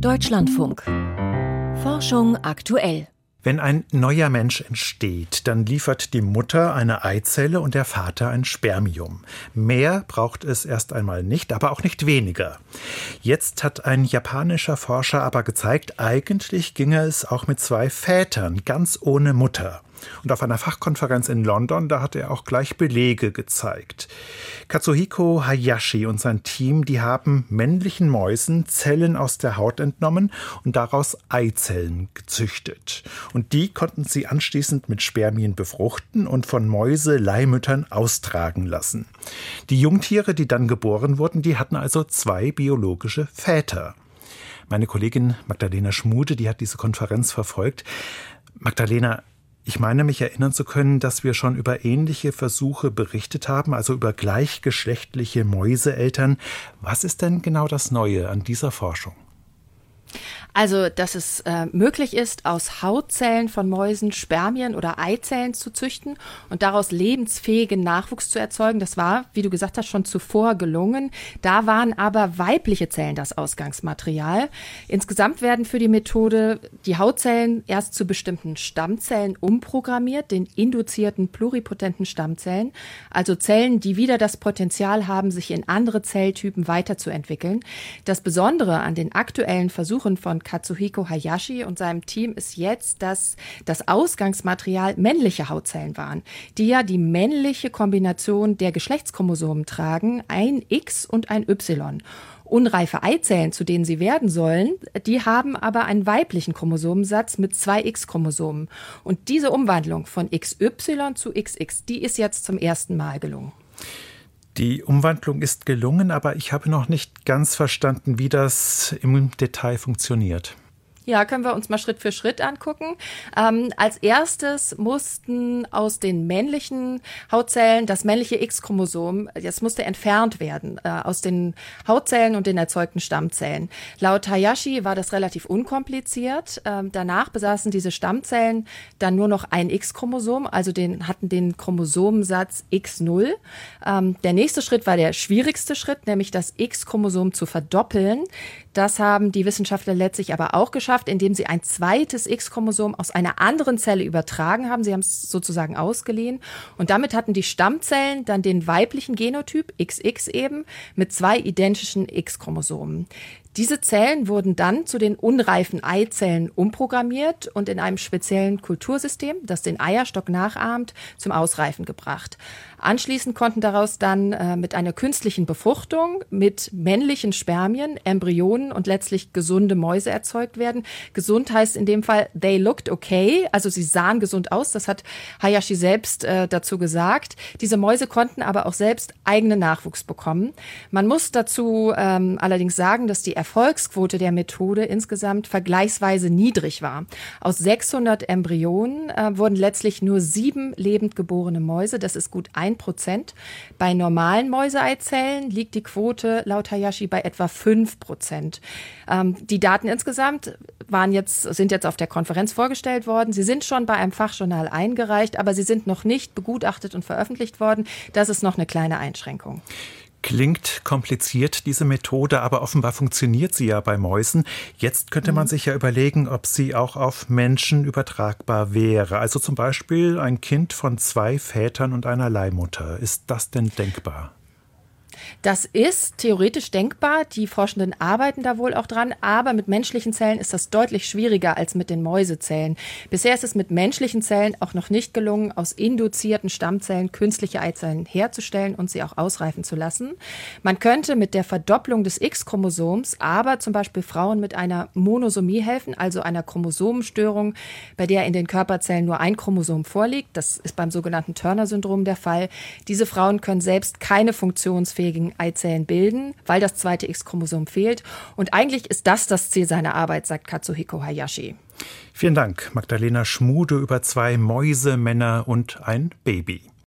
Deutschlandfunk. Forschung aktuell. Wenn ein neuer Mensch entsteht, dann liefert die Mutter eine Eizelle und der Vater ein Spermium. Mehr braucht es erst einmal nicht, aber auch nicht weniger. Jetzt hat ein japanischer Forscher aber gezeigt, eigentlich ginge es auch mit zwei Vätern, ganz ohne Mutter. Und auf einer Fachkonferenz in London, da hat er auch gleich Belege gezeigt. Katsuhiko Hayashi und sein Team, die haben männlichen Mäusen Zellen aus der Haut entnommen und daraus Eizellen gezüchtet. Und die konnten sie anschließend mit Spermien befruchten und von Mäuse-Leihmüttern austragen lassen. Die Jungtiere, die dann geboren wurden, die hatten also zwei biologische Väter. Meine Kollegin Magdalena Schmude, die hat diese Konferenz verfolgt. Magdalena, ich meine mich erinnern zu können, dass wir schon über ähnliche Versuche berichtet haben, also über gleichgeschlechtliche Mäuseeltern. Was ist denn genau das Neue an dieser Forschung? Also, dass es äh, möglich ist, aus Hautzellen von Mäusen Spermien oder Eizellen zu züchten und daraus lebensfähigen Nachwuchs zu erzeugen, das war, wie du gesagt hast, schon zuvor gelungen. Da waren aber weibliche Zellen das Ausgangsmaterial. Insgesamt werden für die Methode die Hautzellen erst zu bestimmten Stammzellen umprogrammiert, den induzierten pluripotenten Stammzellen, also Zellen, die wieder das Potenzial haben, sich in andere Zelltypen weiterzuentwickeln. Das Besondere an den aktuellen Versuchen von Katsuhiko Hayashi und seinem Team ist jetzt, dass das Ausgangsmaterial männliche Hautzellen waren, die ja die männliche Kombination der Geschlechtschromosomen tragen, ein X und ein Y. Unreife Eizellen, zu denen sie werden sollen, die haben aber einen weiblichen Chromosomensatz mit zwei X-Chromosomen. Und diese Umwandlung von XY zu XX, die ist jetzt zum ersten Mal gelungen. Die Umwandlung ist gelungen, aber ich habe noch nicht ganz verstanden, wie das im Detail funktioniert. Ja, können wir uns mal Schritt für Schritt angucken. Ähm, als erstes mussten aus den männlichen Hautzellen das männliche X-Chromosom, das musste entfernt werden äh, aus den Hautzellen und den erzeugten Stammzellen. Laut Hayashi war das relativ unkompliziert. Ähm, danach besaßen diese Stammzellen dann nur noch ein X-Chromosom, also den, hatten den Chromosomensatz X0. Ähm, der nächste Schritt war der schwierigste Schritt, nämlich das X-Chromosom zu verdoppeln. Das haben die Wissenschaftler letztlich aber auch geschafft, indem sie ein zweites X-Chromosom aus einer anderen Zelle übertragen haben. Sie haben es sozusagen ausgeliehen. Und damit hatten die Stammzellen dann den weiblichen Genotyp XX eben mit zwei identischen X-Chromosomen. Diese Zellen wurden dann zu den unreifen Eizellen umprogrammiert und in einem speziellen Kultursystem, das den Eierstock nachahmt, zum Ausreifen gebracht. Anschließend konnten daraus dann äh, mit einer künstlichen Befruchtung mit männlichen Spermien Embryonen und letztlich gesunde Mäuse erzeugt werden. Gesund heißt in dem Fall, they looked okay, also sie sahen gesund aus. Das hat Hayashi selbst äh, dazu gesagt. Diese Mäuse konnten aber auch selbst eigenen Nachwuchs bekommen. Man muss dazu ähm, allerdings sagen, dass die Erfolgsquote der Methode insgesamt vergleichsweise niedrig war. Aus 600 Embryonen äh, wurden letztlich nur sieben lebend geborene Mäuse. Das ist gut ein Prozent. Bei normalen Mäuseeizellen liegt die Quote laut Hayashi bei etwa fünf Prozent. Ähm, die Daten insgesamt waren jetzt, sind jetzt auf der Konferenz vorgestellt worden. Sie sind schon bei einem Fachjournal eingereicht, aber sie sind noch nicht begutachtet und veröffentlicht worden. Das ist noch eine kleine Einschränkung. Klingt kompliziert, diese Methode, aber offenbar funktioniert sie ja bei Mäusen. Jetzt könnte man mhm. sich ja überlegen, ob sie auch auf Menschen übertragbar wäre. Also zum Beispiel ein Kind von zwei Vätern und einer Leihmutter. Ist das denn denkbar? Das ist theoretisch denkbar. Die Forschenden arbeiten da wohl auch dran. Aber mit menschlichen Zellen ist das deutlich schwieriger als mit den Mäusezellen. Bisher ist es mit menschlichen Zellen auch noch nicht gelungen, aus induzierten Stammzellen künstliche Eizellen herzustellen und sie auch ausreifen zu lassen. Man könnte mit der Verdopplung des X-Chromosoms aber zum Beispiel Frauen mit einer Monosomie helfen, also einer Chromosomenstörung, bei der in den Körperzellen nur ein Chromosom vorliegt. Das ist beim sogenannten Turner-Syndrom der Fall. Diese Frauen können selbst keine funktionsfähige leistungsfähigen Eizellen bilden, weil das zweite X-Chromosom fehlt. Und eigentlich ist das das Ziel seiner Arbeit, sagt Katsuhiko Hayashi. Vielen Dank, Magdalena Schmude über zwei Mäuse, Männer und ein Baby.